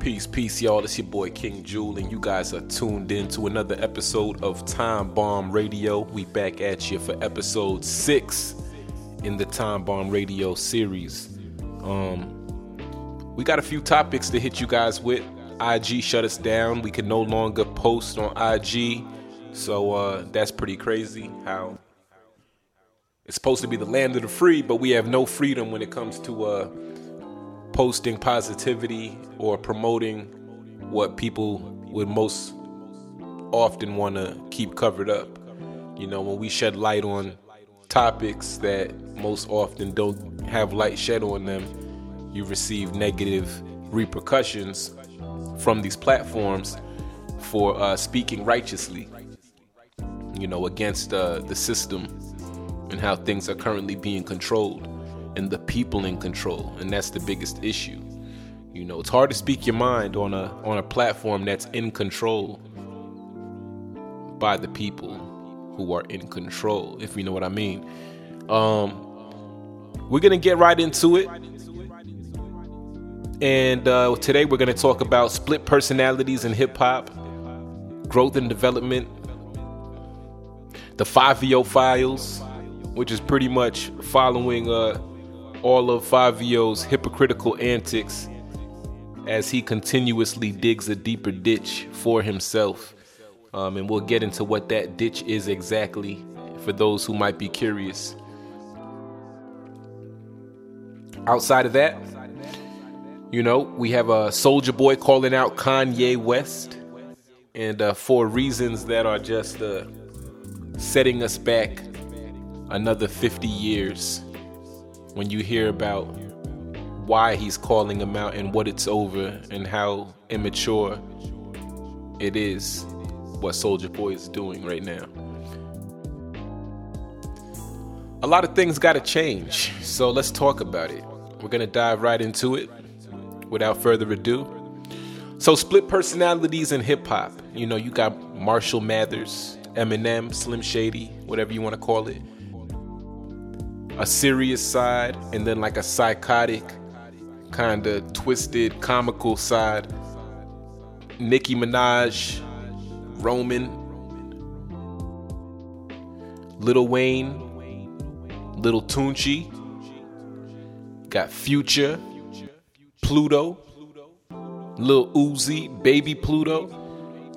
Peace, peace, y'all. It's your boy King Jul, and you guys are tuned in to another episode of Time Bomb Radio. We back at you for episode six in the Time Bomb Radio series. Um, we got a few topics to hit you guys with. IG shut us down. We can no longer post on IG, so uh, that's pretty crazy. How it's supposed to be the land of the free, but we have no freedom when it comes to uh, posting positivity or promoting what people would most often want to keep covered up. You know, when we shed light on topics that most often don't have light shed on them, you receive negative repercussions from these platforms for uh, speaking righteously, you know, against uh, the system and how things are currently being controlled and the people in control, and that's the biggest issue. You know, it's hard to speak your mind on a on a platform that's in control by the people who are in control, if you know what I mean. Um, we're gonna get right into it. And uh, today we're to talk about split personalities in hip hop, growth and development, the Fivio files, which is pretty much following uh, all of Fivio's hypocritical antics as he continuously digs a deeper ditch for himself. Um, and we'll get into what that ditch is exactly for those who might be curious. Outside of that, you know, we have a Soulja Boy calling out Kanye West, and uh, for reasons that are just uh, setting us back another 50 years. When you hear about why he's calling him out and what it's over and how immature it is what Soulja Boy is doing right now. A lot of things got to change, so let's talk about it. We're going to dive right into it without further ado. So, split personalities in hip hop. You know, you got Marshall Mathers, Eminem, Slim Shady, whatever you want to call it. A serious side, and then like a psychotic, kind of twisted, comical side. Nicki Minaj, Roman, Lil Wayne, Lil Tunechi, got Future, Pluto, Lil Uzi, Baby Pluto.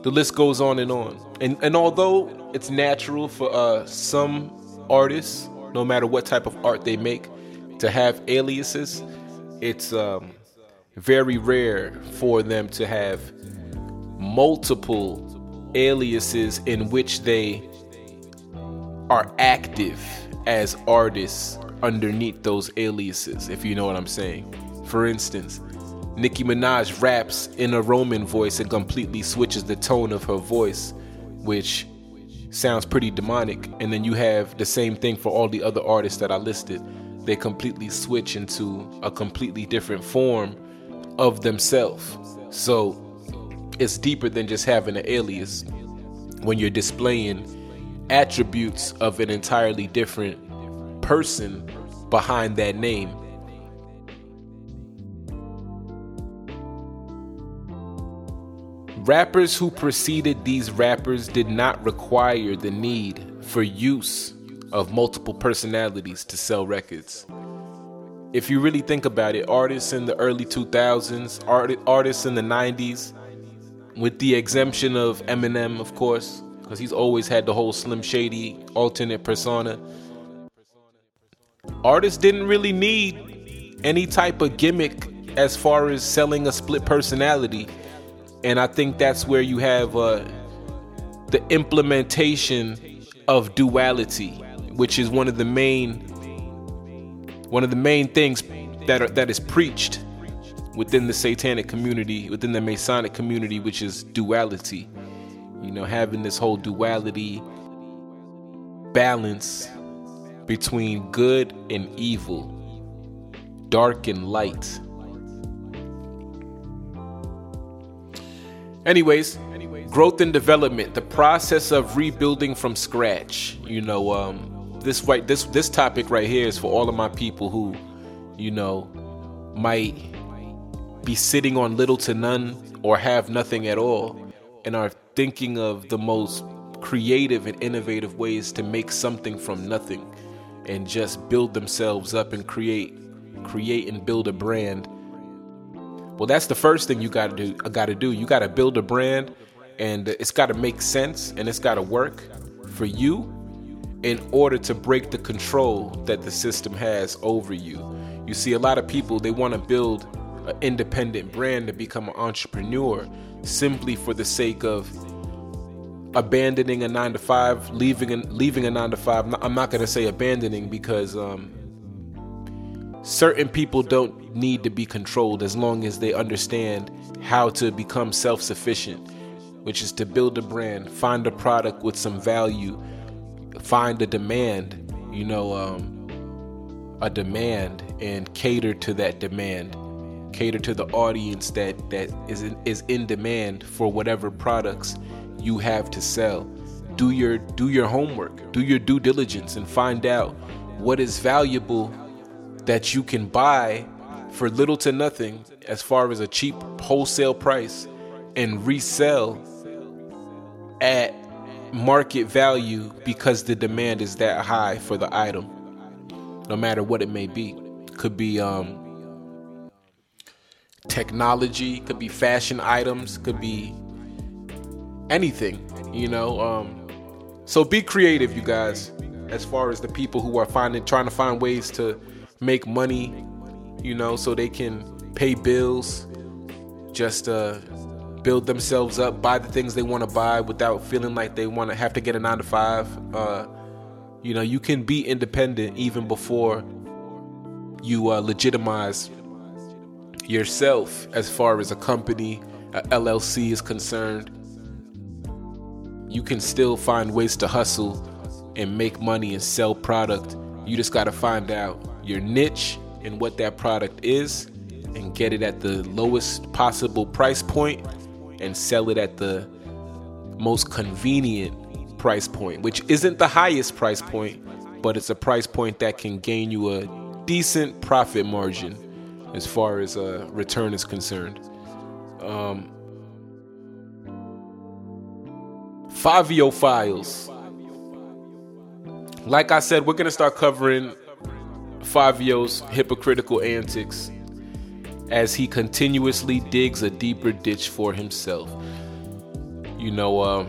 The list goes on and on. And and although it's natural for uh, some artists, no matter what type of art they make, to have aliases, it's um, very rare for them to have multiple aliases in which they are active as artists underneath those aliases, if you know what I'm saying. For instance, Nicki Minaj raps in a Roman voice and completely switches the tone of her voice, which sounds pretty demonic. And then you have the same thing for all the other artists that I listed. They completely switch into a completely different form of themselves. So it's deeper than just having an alias when you're displaying attributes of an entirely different person behind that name. Rappers who preceded these rappers did not require the need for use of multiple personalities to sell records. If you really think about it, artists in the early 2000s, art- artists in the 90s, with the exemption of Eminem, of course, because he's always had the whole Slim Shady alternate persona, artists didn't really need any type of gimmick as far as selling a split personality and I think that's where you have uh, the implementation of duality, which is one of the main one of the main things that are, that is preached within the satanic community, within the Masonic community, which is duality. You know, having this whole duality balance between good and evil, dark and light. Anyways, growth and development, the process of rebuilding from scratch. You know, um, this right this this topic right here is for all of my people who, you know, might be sitting on little to none or have nothing at all and are thinking of the most creative and innovative ways to make something from nothing and just build themselves up and create create and build a brand well that's the first thing you got to do got to do you got to build a brand and it's got to make sense and it's got to work for you in order to break the control that the system has over you you see a lot of people they want to build an independent brand to become an entrepreneur simply for the sake of abandoning a nine to five, leaving a, leaving a nine to five. I'm not going to say abandoning because um, certain people don't need to be controlled as long as they understand how to become self sufficient, which is to build a brand, find a product with some value, find a demand, you know, um, a demand, and cater to that demand. Cater to the audience that, that is in, is in demand for whatever products you have to sell. Do your do your homework, do your due diligence and find out what is valuable that you can buy for little to nothing as far as a cheap wholesale price and resell at market value because the demand is that high for the item no matter what it may be could be um technology could be fashion items could be anything, you know. Um, so be creative, you guys. As far as the people who are finding, trying to find ways to make money, you know, so they can pay bills, just uh, build themselves up, buy the things they want to buy without feeling like they want to have to get a nine to five. Uh, you know, you can be independent even before you uh, legitimize yourself as far as a company, a LLC is concerned you can still find ways to hustle and make money and sell product. You just got to find out your niche and what that product is and get it at the lowest possible price point and sell it at the most convenient price point, which isn't the highest price point, but it's a price point that can gain you a decent profit margin as far as a uh, return is concerned. Um, Fivio Files. Like I said, we're going to start covering Fivio's hypocritical antics as he continuously digs a deeper ditch for himself. You know, uh,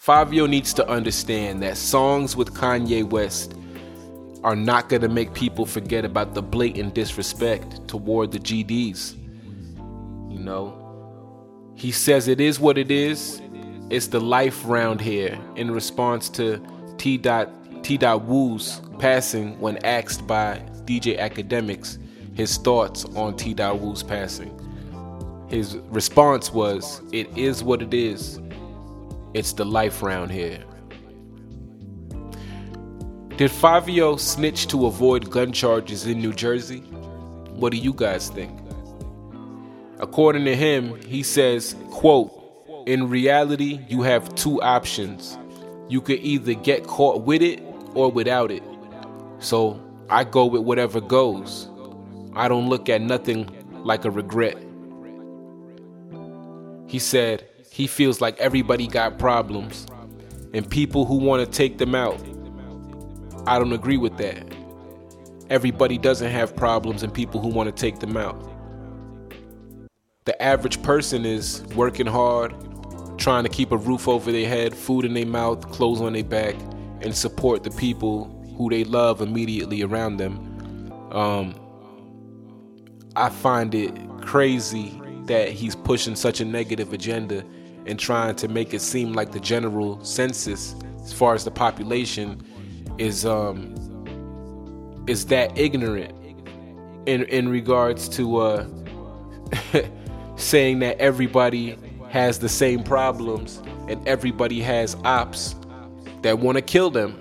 Fivio needs to understand that songs with Kanye West are not going to make people forget about the blatant disrespect toward the GDs. You know, he says it is what it is. It's the life round here in response to T. Dot, T. Woo's passing when asked by DJ Akademiks his thoughts on T. Woo's passing. His response was, It is what it is. It's the life round here. Did Fivio snitch to avoid gun charges in New Jersey? What do you guys think? According to him, he says, quote, in reality, you have two options. You could either get caught with it or without it. So I go with whatever goes. I don't look at nothing like a regret. He said he feels like everybody got problems and people who want to take them out. I don't agree with that. Everybody doesn't have problems and people who want to take them out the average person is working hard, trying to keep a roof over their head, food in their mouth, clothes on their back, and support the people who they love immediately around them. Um, I find it crazy that he's pushing such a negative agenda and trying to make it seem like the general census, as far as the population, is um, is that ignorant in in regards to uh, saying that everybody has the same problems and everybody has ops that want to kill them.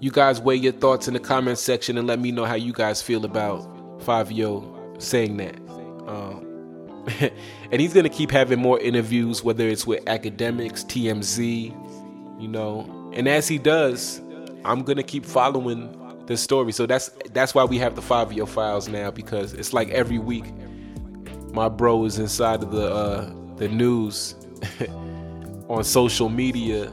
You guys weigh your thoughts in the comment section and let me know how you guys feel about Fivio saying that. Um, and he's gonna keep having more interviews, whether it's with Akademiks, TMZ, you know. And as he does, I'm gonna keep following the story. So that's that's why we have the Fivio files now because it's like every week my bro is inside of the uh, the news on social media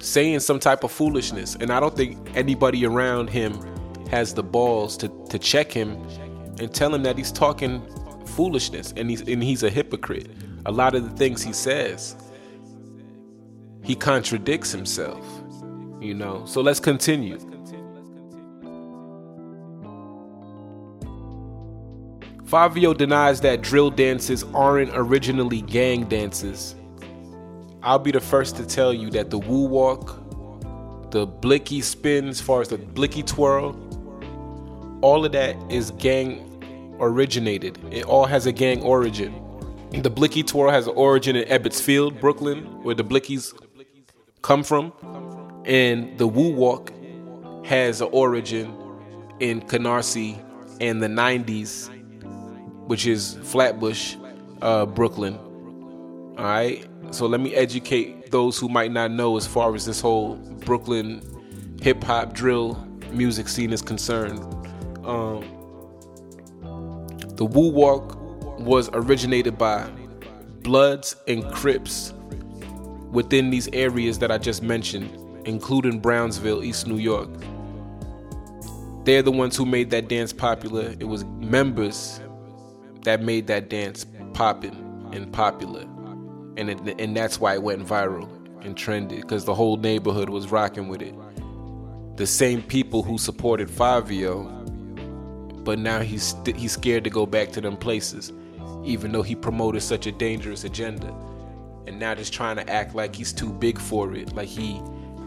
saying some type of foolishness, and I don't think anybody around him has the balls to to check him and tell him that he's talking foolishness and he's and he's a hypocrite. A lot of the things he says, he contradicts himself. You know. So let's continue. Fivio denies that drill dances aren't originally gang dances. I'll be the first to tell you that the woo walk, the blicky spin, as far as the blicky twirl, all of that is gang originated. It all has a gang origin. The blicky twirl has an origin in Ebbets Field, Brooklyn, where the blickies come from. And the woo walk has an origin in Canarsie in the 90s which is Flatbush, uh, Brooklyn. All right. So let me educate those who might not know as far as this whole Brooklyn hip hop drill music scene is concerned. Um, the Woo Walk was originated by Bloods and Crips within these areas that I just mentioned, including Brownsville, East New York. They're the ones who made that dance popular. It was members that made that dance popping and popular, and it, and that's why it went viral and trended because the whole neighborhood was rocking with it. The same people who supported Fivio, but now he's he's scared to go back to them places, even though he promoted such a dangerous agenda, and now just trying to act like he's too big for it, like he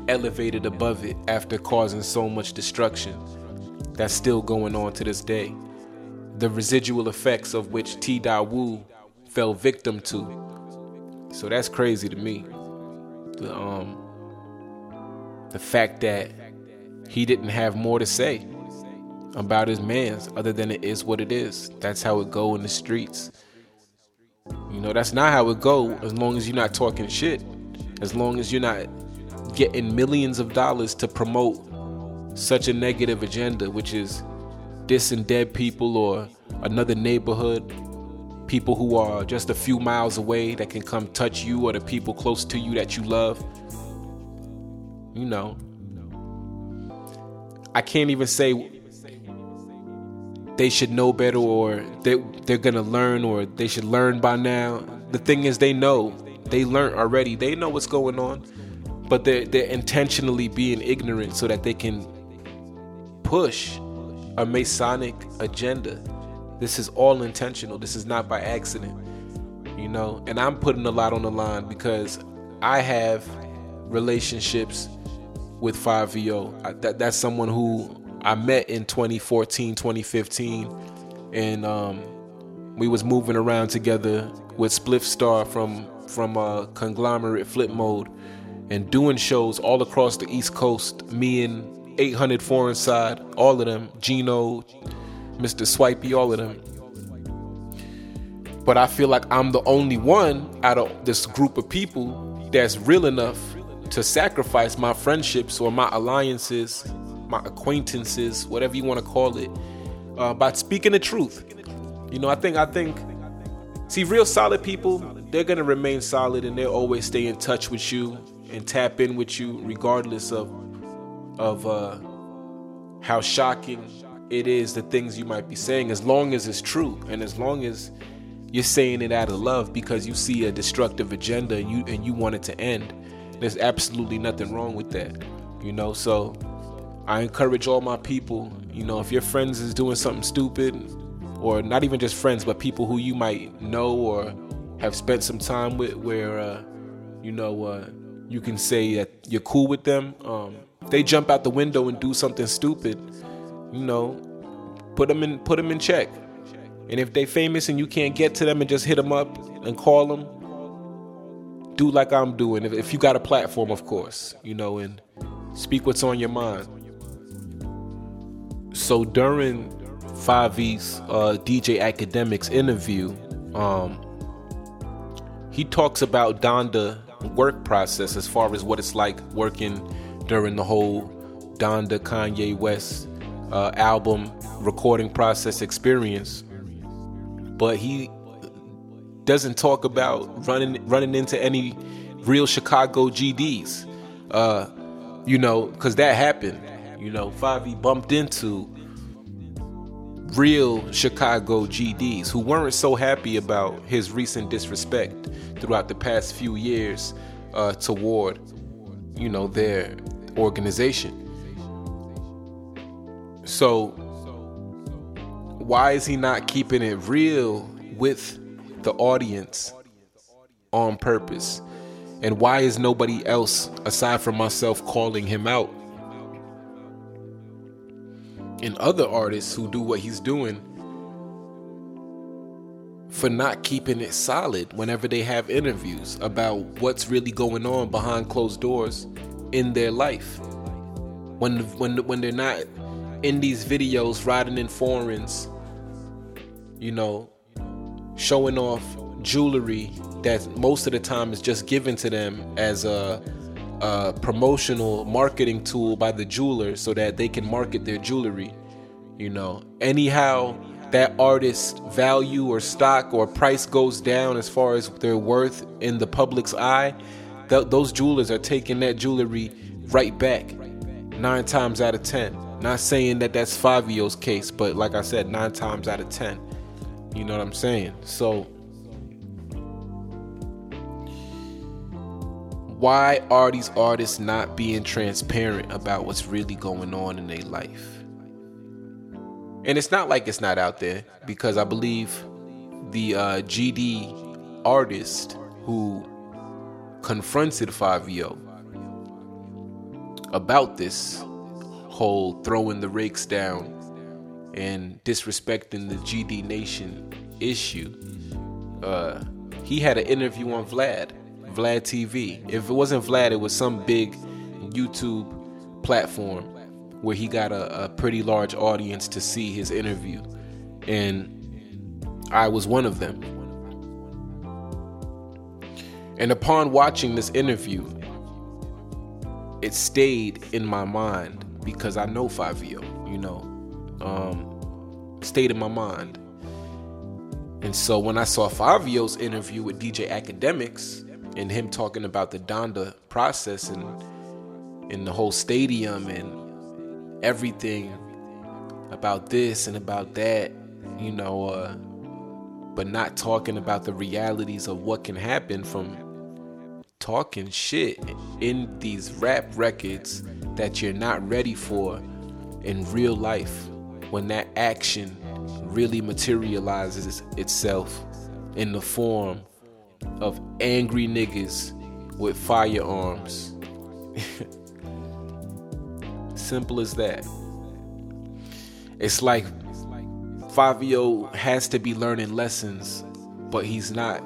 elevated above it after causing so much destruction. That's still going on to this day the residual effects of which T. Dawu fell victim to. So that's crazy to me. The um the fact that he didn't have more to say about his man's other than it is what it is. That's how it go in the streets. You know, that's not how it go as long as you're not talking shit. As long as you're not getting millions of dollars to promote such a negative agenda, which is dissing dead people or another neighborhood, people who are just a few miles away that can come touch you or the people close to you that you love. You know, I can't even say they should know better or they, they're gonna learn or they should learn by now. The thing is, they know. They learned already. They know what's going on, but they're, they're intentionally being ignorant so that they can push a Masonic agenda. This is all intentional. This is not by accident. You know, and I'm putting a lot on the line because I have relationships with Fivio. That, that's someone who I met in 2014, 2015, and um, we was moving around together with Spliff Star from from uh, Conglomerate Flip Mode and doing shows all across the East Coast. Me and 800 Foreign Side, all of them, Gino, Mr. Swipey, all of them. But I feel like I'm the only one out of this group of people that's real enough to sacrifice my friendships or my alliances, my acquaintances, whatever you want to call it, uh, by speaking the truth. You know, I think I think see real solid people, they're gonna remain solid and they'll always stay in touch with you and tap in with you regardless of of uh, how shocking it is the things you might be saying, as long as it's true and as long as you're saying it out of love because you see a destructive agenda and you and you want it to end. There's absolutely nothing wrong with that, you know. So I encourage all my people, you know, if your friends is doing something stupid, or not even just friends, but people who you might know or have spent some time with, where uh, you know uh, you can say that you're cool with them. Um, they jump out the window and do something stupid, you know, put them in put them in check. And if they famous and you can't get to them and just hit them up and call them, do like I'm doing. If, if you got a platform, of course, you know, and speak what's on your mind. So during Fivio's uh, DJ Akademiks interview, um, he talks about Donda work process as far as what it's like working during the whole Donda Kanye West uh, album recording process experience. But he doesn't talk about running running into any real Chicago GDs. Uh, you know, because that happened. You know, Fivio bumped into real Chicago GDs who weren't so happy about his recent disrespect throughout the past few years uh, toward, you know, their organization. So, why is he not keeping it real with the audience on purpose? And why is nobody else, aside from myself, calling him out? And other artists who do what he's doing for not keeping it solid whenever they have interviews about what's really going on behind closed doors in their life. When when when they're not in these videos riding in foreigns, you know, showing off jewelry that most of the time is just given to them as a, a promotional marketing tool by the jeweler so that they can market their jewelry. You know, anyhow that artist's value or stock or price goes down as far as their worth in the public's eye, th- those jewelers are taking that jewelry right back nine times out of ten. Not saying that that's Fivio's case, but like I said, nine times out of ten. You know what I'm saying? So, why are these artists not being transparent about what's really going on in their life? And it's not like it's not out there because I believe the uh, GD artist who confronted Fivio about this whole throwing the rakes down and disrespecting the GD Nation issue. Uh, he had an interview on Vlad, Vlad TV. If it wasn't Vlad, it was some big YouTube platform where he got a, a pretty large audience to see his interview. And I was one of them. And upon watching this interview, it stayed in my mind because I know Fivio, you know, um, stayed in my mind. And so when I saw Fivio's interview with DJ Akademiks and him talking about the Donda process and in the whole stadium and everything about this and about that, you know, uh, but not talking about the realities of what can happen from talking shit in these rap records that you're not ready for in real life when that action really materializes itself in the form of angry niggas with firearms. Simple as that. It's like Fivio has to be learning lessons, but he's not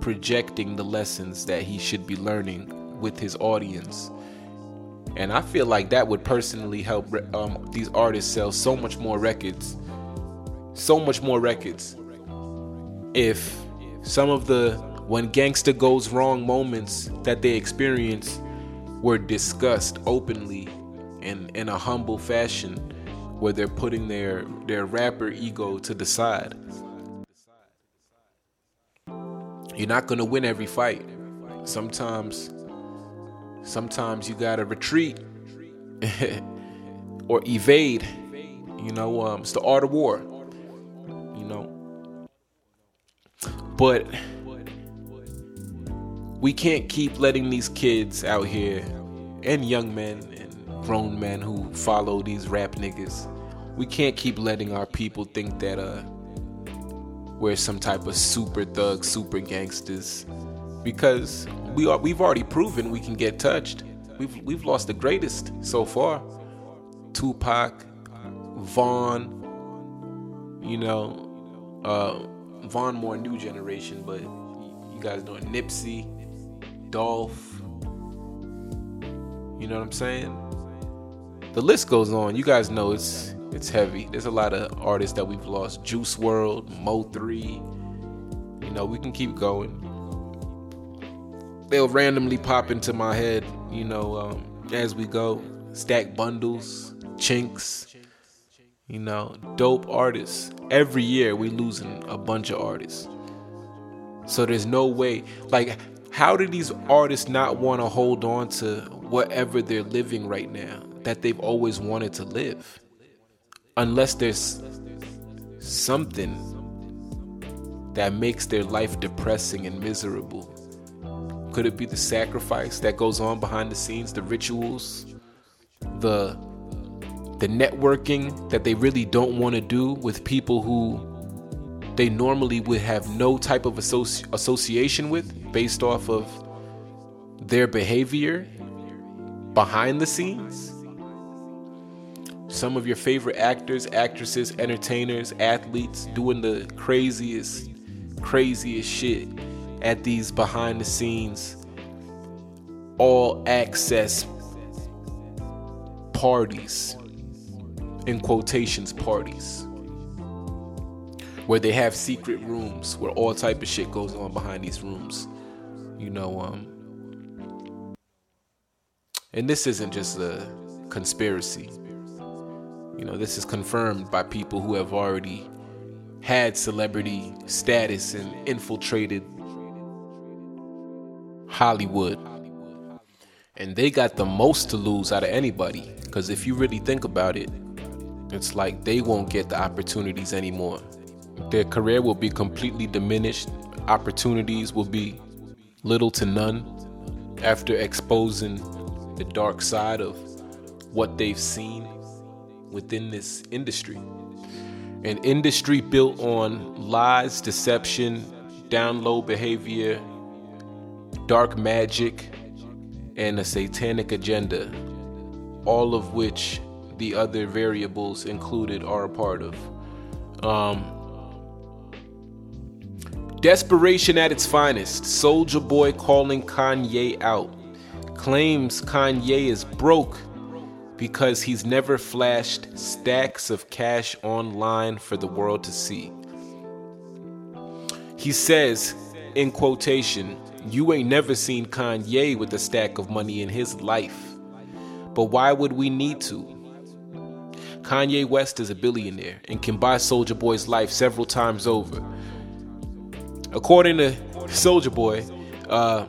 projecting the lessons that he should be learning with his audience. And I feel like that would personally help um, these artists sell so much more records, so much more records. If some of the when gangster goes wrong moments that they experience were discussed openly and in a humble fashion where they're putting their their rapper ego to the side you're not going to win every fight. Sometimes sometimes you got to retreat or evade. You know, um, it's the art of war. You know. But we can't keep letting these kids out here and young men and grown men who follow these rap niggas. We can't keep letting our people think that uh we're some type of super thug, super gangsters, because we are we've already proven we can get touched. We've we've lost the greatest so far. Tupac, Von, you know, uh, Von more new generation, but you guys know Nipsey, Dolph. You know what I'm saying? The list goes on. You guys know it's It's heavy. There's a lot of artists that we've lost. Juice WRLD, Mo3. You know, we can keep going. They'll randomly pop into my head, you know, um, as we go. Stack bundles, Chinx, you know, dope artists. Every year we losing a bunch of artists. So there's no way, like, how do these artists not want to hold on to whatever they're living right now that they've always wanted to live? Unless there's something that makes their life depressing and miserable. Could it be the sacrifice that goes on behind the scenes, the rituals, the the networking that they really don't want to do with people who they normally would have no type of associ- association with based off of their behavior behind the scenes. Some of your favorite actors, actresses, entertainers, athletes doing the craziest, craziest shit at these behind the scenes, all access parties, in quotations, parties where they have secret rooms where all type of shit goes on behind these rooms you know um and this isn't just a conspiracy you know this is confirmed by people who have already had celebrity status and infiltrated Hollywood. And they got the most to lose out of anybody because if you really think about it it's like they won't get the opportunities anymore. Their career will be completely diminished. Opportunities will be little to none after exposing the dark side of what they've seen within this industry. An industry built on lies, deception, down low behavior, dark magic, and a satanic agenda, all of which the other variables included are a part of. Um, Desperation at its finest. Soulja Boy calling Kanye out. Claims Kanye is broke because he's never flashed stacks of cash online for the world to see. He says, in quotation, You ain't never seen Kanye with a stack of money in his life. But why would we need to? Kanye West is a billionaire and can buy Soulja Boy's life several times over. According to Soulja Boy, uh,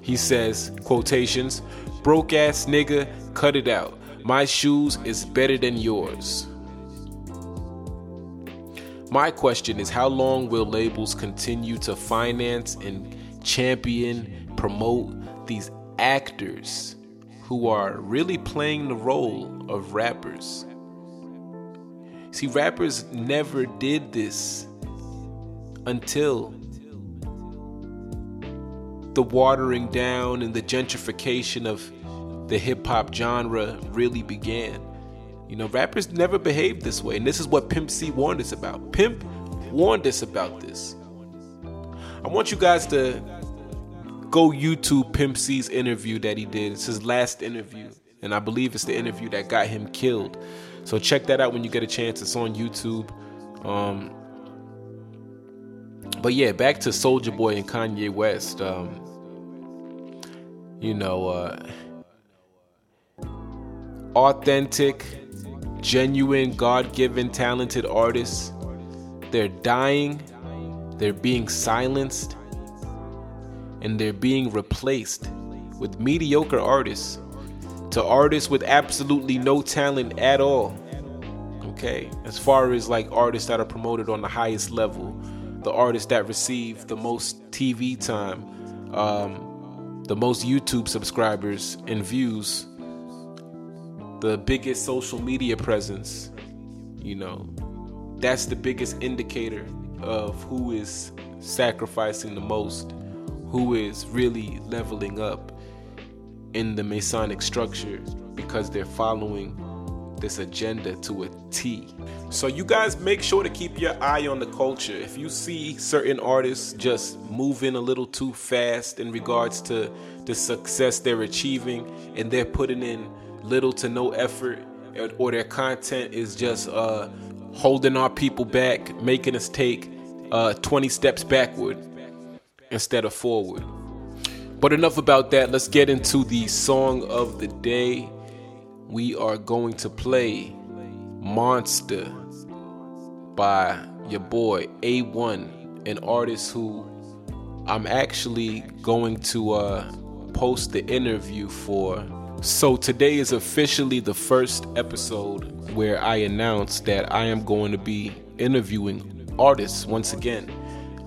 he says, quotations, broke ass nigga, cut it out. My shoes is better than yours. My question is how long will labels continue to finance and champion, promote these actors who are really playing the role of rappers? See, rappers never did this until the watering down and the gentrification of the hip hop genre really began. You know, rappers never behaved this way, and this is what Pimp C warned us about. Pimp warned us about this. I want you guys to go YouTube Pimp C's interview that he did. It's his last interview, and I believe it's the interview that got him killed. So check that out when you get a chance. It's on YouTube. Um, but yeah, back to Soulja Boy and Kanye West. Um, you know, uh, authentic, genuine, God given, talented artists. They're dying, they're being silenced, and they're being replaced with mediocre artists to artists with absolutely no talent at all. Okay, as far as like artists that are promoted on the highest level, the artists that receive the most TV time, um, the most YouTube subscribers and views, the biggest social media presence, you know, that's the biggest indicator of who is sacrificing the most, who is really leveling up in the Masonic structure because they're following this agenda to a T. So you guys make sure to keep your eye on the culture. If you see certain artists just moving a little too fast in regards to the success they're achieving and they're putting in little to no effort or their content is just uh, holding our people back, making us take uh, 20 steps backward instead of forward. But enough about that. Let's get into the song of the day. We are going to play Monster by your boy A1, an artist who I'm actually going to uh, post the interview for. So today is officially the first episode where I announce that I am going to be interviewing artists once again.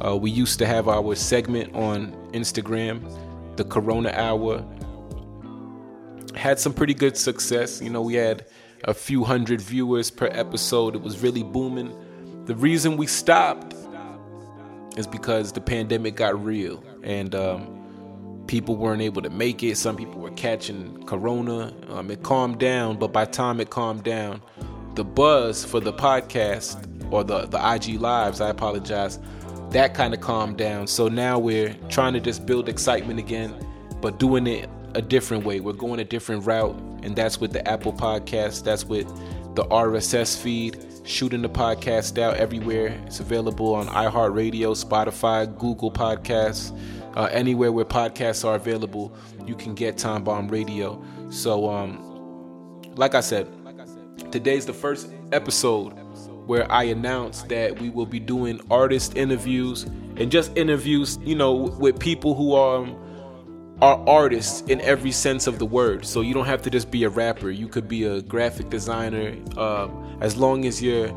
Uh, we used to have our segment on Instagram, the Corona Hour. Had some pretty good success. You know, we had a few hundred viewers per episode. It was really booming. The reason we stopped is because the pandemic got real and um, people weren't able to make it. Some people were catching corona. Um, it calmed down, but by time it calmed down, the buzz for the podcast or the, the IG lives, I apologize, that kind of calmed down. So now we're trying to just build excitement again, but doing it a different way. We're going a different route, and that's with the Apple Podcast, that's with the RSS feed, shooting the podcast out everywhere. It's available on iHeartRadio, Spotify, Google Podcasts uh, anywhere where podcasts are available, you can get Time Bomb Radio. So, um, like I said, today's the first episode where I announced that we will be doing artist interviews and just interviews, you know, with people who are um, are artists in every sense of the word. So you don't have to just be a rapper. You could be a graphic designer, uh, as long as you're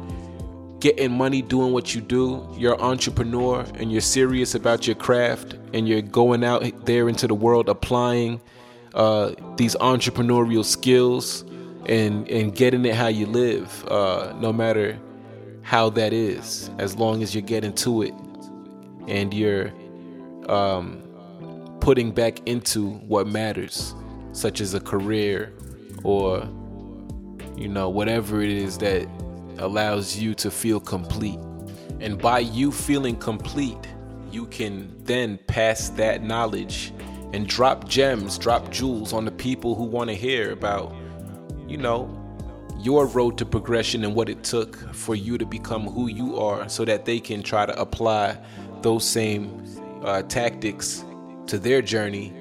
getting money doing what you do, you're an entrepreneur and you're serious about your craft and you're going out there into the world applying uh, these entrepreneurial skills and, and getting it how you live, uh, no matter how that is, as long as you're getting to it and you're um, putting back into what matters, such as a career or, you know, whatever it is that allows you to feel complete. And by you feeling complete, you can then pass that knowledge and drop gems, drop jewels on the people who want to hear about, you know, your road to progression and what it took for you to become who you are so that they can try to apply those same uh, tactics to their journey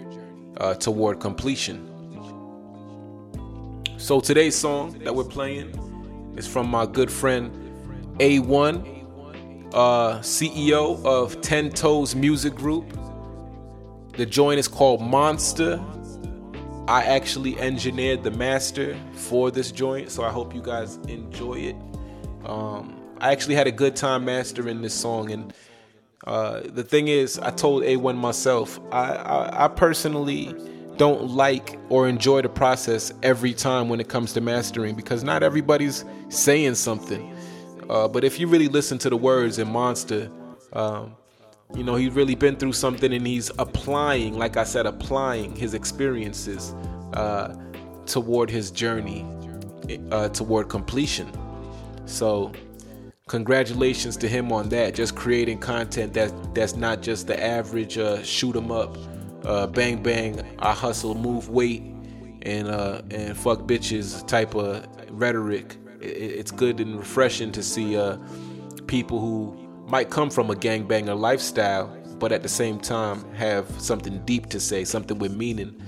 uh, toward completion. So today's song that we're playing is from my good friend A1, uh, CEO of Ten Toes Music Group. The joint is called Monster. I actually engineered the master for this joint, so I hope you guys enjoy it. Um, I actually had a good time mastering this song, and uh, the thing is, I told A1 myself, I, I, I personally don't like or enjoy the process every time when it comes to mastering because not everybody's saying something. Uh, but if you really listen to the words in Monster, um, you know, he's really been through something and he's applying, like I said, applying his experiences uh, toward his journey, uh, toward completion. So, congratulations to him on that. Just creating content that that's not just the average uh, shoot 'em up uh, bang bang, I hustle, move weight, and uh, and fuck bitches type of rhetoric. It, it's good and refreshing to see uh, people who might come from a gangbanger lifestyle, but at the same time have something deep to say, something with meaning.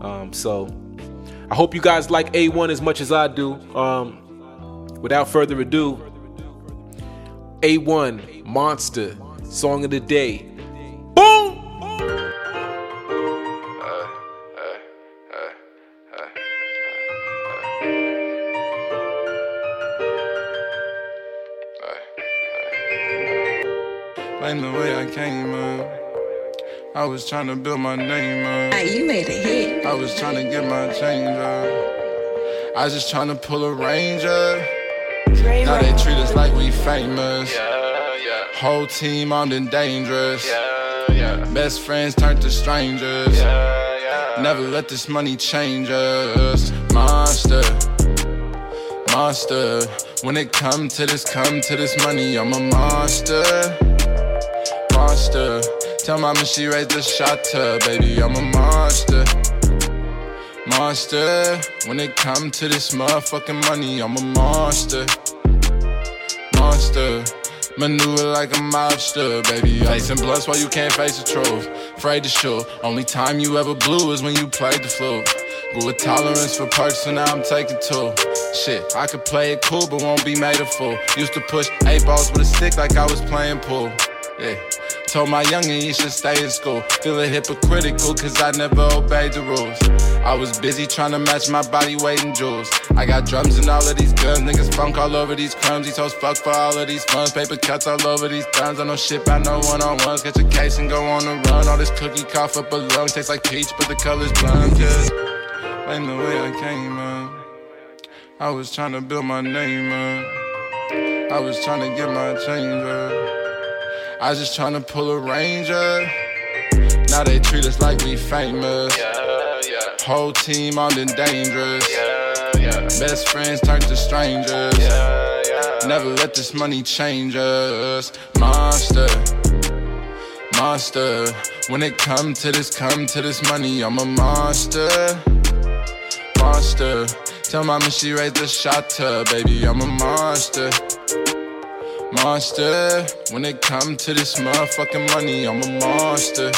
Um, so I hope you guys like A1 as much as I do. Um, without further ado, A1 Monster Song of the Day. Like the way I came up. I was trying to build my name up. Hey, you made a hit. I was trying to get my change up. I was just trying to pull a range up. Now they treat us like we famous. Whole team on the dangerous. Best friends turned to strangers. Never let this money change us. Monster, monster. When it come to this, come to this money, I'm a monster monster. Tell mama she raised the shot to, baby, I'm a monster. Monster, when it come to this motherfucking money, I'm a monster. Monster, maneuver like a mobster, baby. Facing blunts while you can't face the truth. Afraid to shoot. Only time you ever blew is when you played the flute. But with tolerance for perks, so now I'm taking two. Shit, I could play it cool, but won't be made a fool. Used to push eight balls with a stick like I was playing pool. Yeah. Told my youngin' he should stay in school. Feeling hypocritical cause I never obeyed the rules. I was busy trying to match my body weight in jewels. I got drums and all of these guns. Niggas funk all over these crumbs. These hoes fuck for all of these funds. Paper cuts all over these thumbs. I know shit by no one on ones. Get your case and go on the run. All this cookie cough up a lung. Tastes like peach, but the color's blonde. Cause ain't the way I came up. I was trying to build my name up. I was trying to get my change up. I was just tryna pull a ranger. Now they treat us like we famous. Yeah, yeah. Whole team on the dangerous. Yeah, yeah. Best friends turn to strangers. Never let this money change us. Monster, monster. When it come to this, come to this money, I'm a monster. Monster. Tell mama she raised the shot to, baby, I'm a monster. Monster, when it come to this motherfucking money, I'm a monster.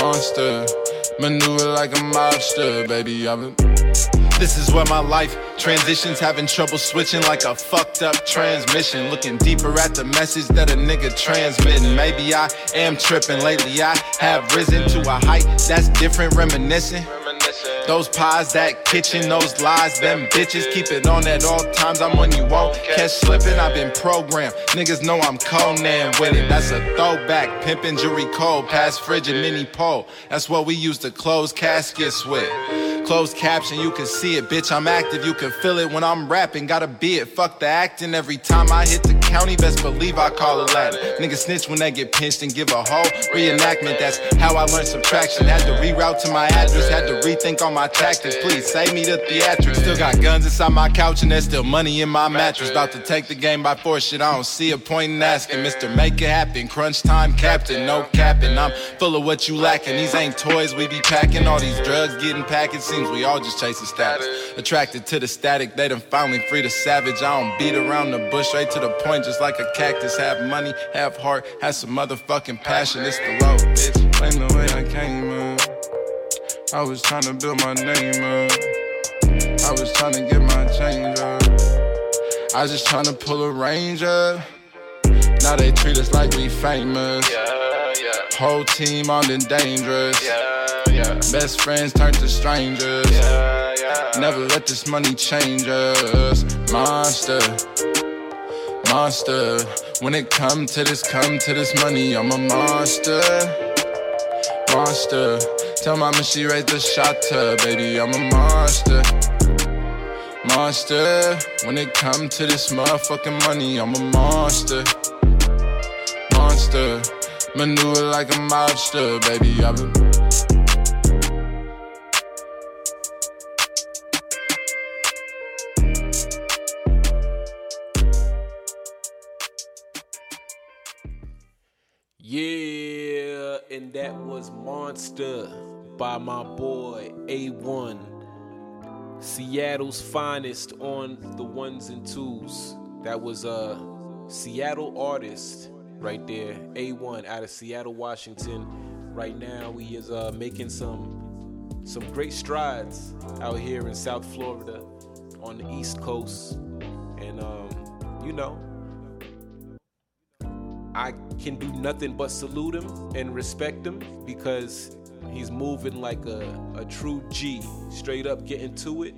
Monster, maneuver like a mobster, baby. I'm a this is where my life transitions, having trouble switching like a fucked up transmission. Looking deeper at the message that a nigga transmitting. Maybe I am tripping. Lately I have risen to a height that's different, reminiscing. Those pies, that kitchen, those lies, them bitches. Keep it on at all times. I'm when you won't catch slipping. I've been programmed. Niggas know I'm Conan with it. That's a throwback. Pimpin' jewelry cold, past frigid mini pole. That's what we used to close caskets with. Closed caption, you can see it, bitch. I'm active, you can feel it when I'm rapping. Gotta be it, fuck the acting. Every time I hit the county, best believe I call Latin. Niggas snitch when they get pinched and give a whole reenactment. That's how I learned subtraction. Had to reroute to my address, had to rethink on my tactics. Please save me the theatrics. Still got guns inside my couch and there's still money in my mattress. About to take the game by force, shit. I don't see a point in asking. Mr. Make it happen, crunch time captain, no capping. I'm full of what you lacking. These ain't toys we be packing. All these drugs getting packaged we all just chasing status. Attracted to the static, they done finally free the savage. I don't beat around the bush, straight to the point, just like a cactus. Have money, have heart, have some motherfucking passion. It's the road, bitch. Blame the way I came up. I was trying to build my name up. I was trying to get my change up. I was just trying to pull a range up. Now they treat us like we famous. Yeah, yeah. Whole team on the dangerous. Yeah. Best friends turn to strangers. Yeah, yeah. Never let this money change us. Monster, monster. When it come to this, come to this money, I'm a monster. Monster. Tell mama she raised the shot to, baby, I'm a monster. Monster. When it come to this motherfucking money, I'm a monster. Monster. Maneuver like a mobster, baby, I've been. And that was Monster by my boy A1. Seattle's finest on the ones and twos. That was a Seattle artist right there, A1 out of Seattle, Washington. Right now, he is uh, making some some great strides out here in South Florida on the East Coast, and um, you know, I can do nothing but salute him and respect him because he's moving like a, a true G, straight up getting to it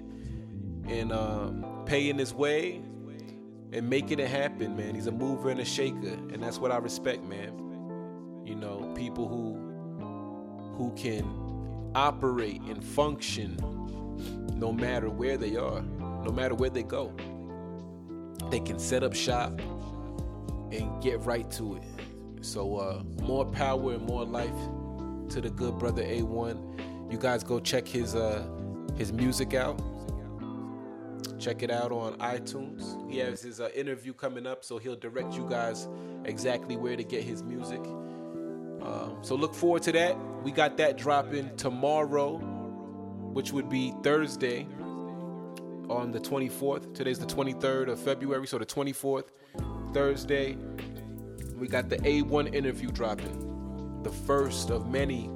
and uh, paying his way and making it happen, man. He's a mover and a shaker, and that's what I respect, man. You know, people who who can operate and function no matter where they are, no matter where they go. They can set up shop and get right to it. So uh, more power and more life to the good brother A1. You guys go check his uh, his music out. Check it out on iTunes. He has his uh, interview coming up, so he'll direct you guys exactly where to get his music. Um, so look forward to that. We got that dropping tomorrow. which would be Thursday on the 24th. Today's the 23rd of February, so the 24th, Thursday, we got the A1 interview dropping. The first of many,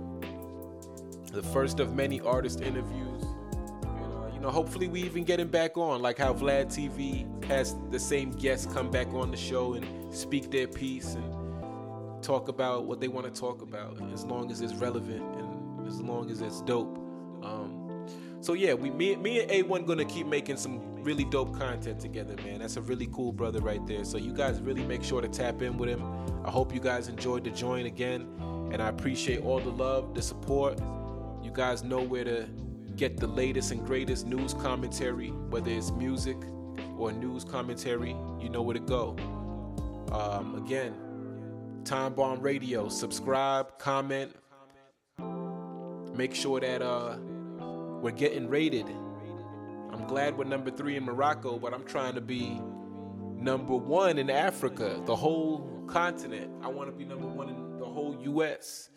the first of many artist interviews. You know, you know, hopefully we even get him back on, like how Vlad TV has the same guests come back on the show and speak their piece and talk about what they want to talk about, as long as it's relevant and as long as it's dope. Um, so yeah, we me, me and A1 gonna keep making some really dope content together, man. That's a really cool brother right there. So you guys really make sure to tap in with him. I hope you guys enjoyed the join again, and I appreciate all the love, the support. You guys know where to get the latest and greatest news commentary, whether it's music or news commentary. You know where to go. Um, again, Time Bomb Radio. Subscribe, comment. Make sure that uh we're getting rated. I'm glad we're number three in Morocco, but I'm trying to be number one in Africa, the whole continent. I want to be number one in the whole U.S.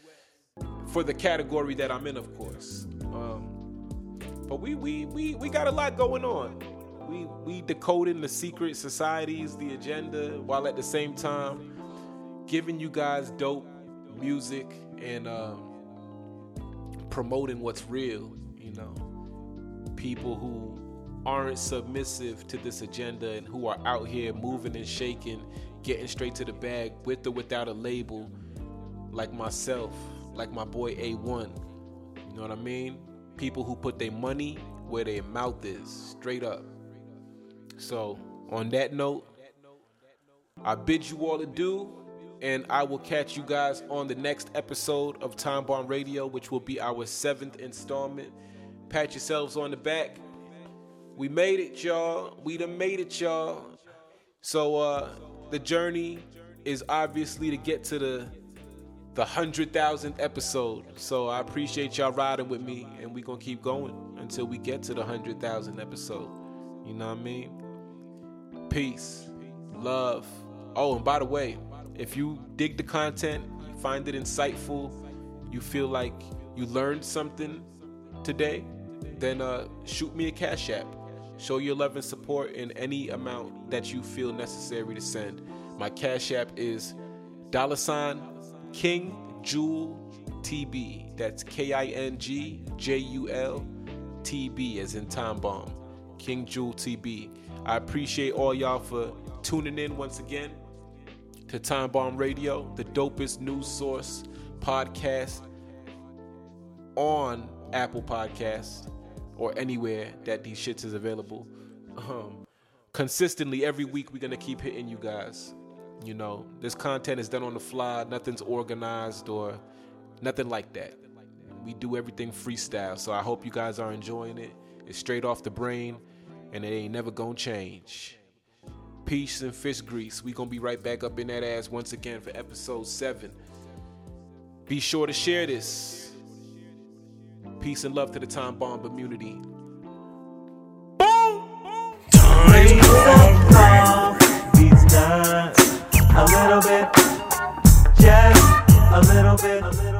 for the category that I'm in, of course. Um, but we, we we we got a lot going on. We we decoding the secret societies, the agenda, while at the same time giving you guys dope music and um, promoting what's real people who aren't submissive to this agenda and who are out here moving and shaking, getting straight to the bag with or without a label, like myself, like my boy A1. You know what I mean? People who put their money where their mouth is, straight up. So, on that note, I bid you all adieu, and I will catch you guys on the next episode of Time Bomb Radio, which will be our seventh installment. Pat yourselves on the back. We made it, y'all. We done made it, y'all. So uh the journey is obviously to get to the the hundred thousandth episode. So I appreciate y'all riding with me, and we gonna keep going until we get to the hundred thousand episode. You know what I mean? Peace, love. Oh, and by the way, if you dig the content, you find it insightful, you feel like you learned something today, then uh, shoot me a cash app. Show your love and support in any amount that you feel necessary to send. My cash app is dollar sign King Jul TB. That's K I N G J U L T B as in time bomb. King Jul TB. I appreciate all y'all for tuning in once again to Time Bomb Radio, the dopest news source podcast on Apple Podcasts or anywhere that these shits is available. Um, consistently every week we're gonna keep hitting you guys. You know, this content is done on the fly, nothing's organized or nothing like that. We do everything freestyle, so I hope you guys are enjoying it. It's straight off the brain, and it ain't never gonna change. Peace and fish grease. We gonna be right back up in that ass once again for episode seven. Be sure to share this. Peace and love to the Time Bomb community. Beats done a little bit, just a little bit, a little bit.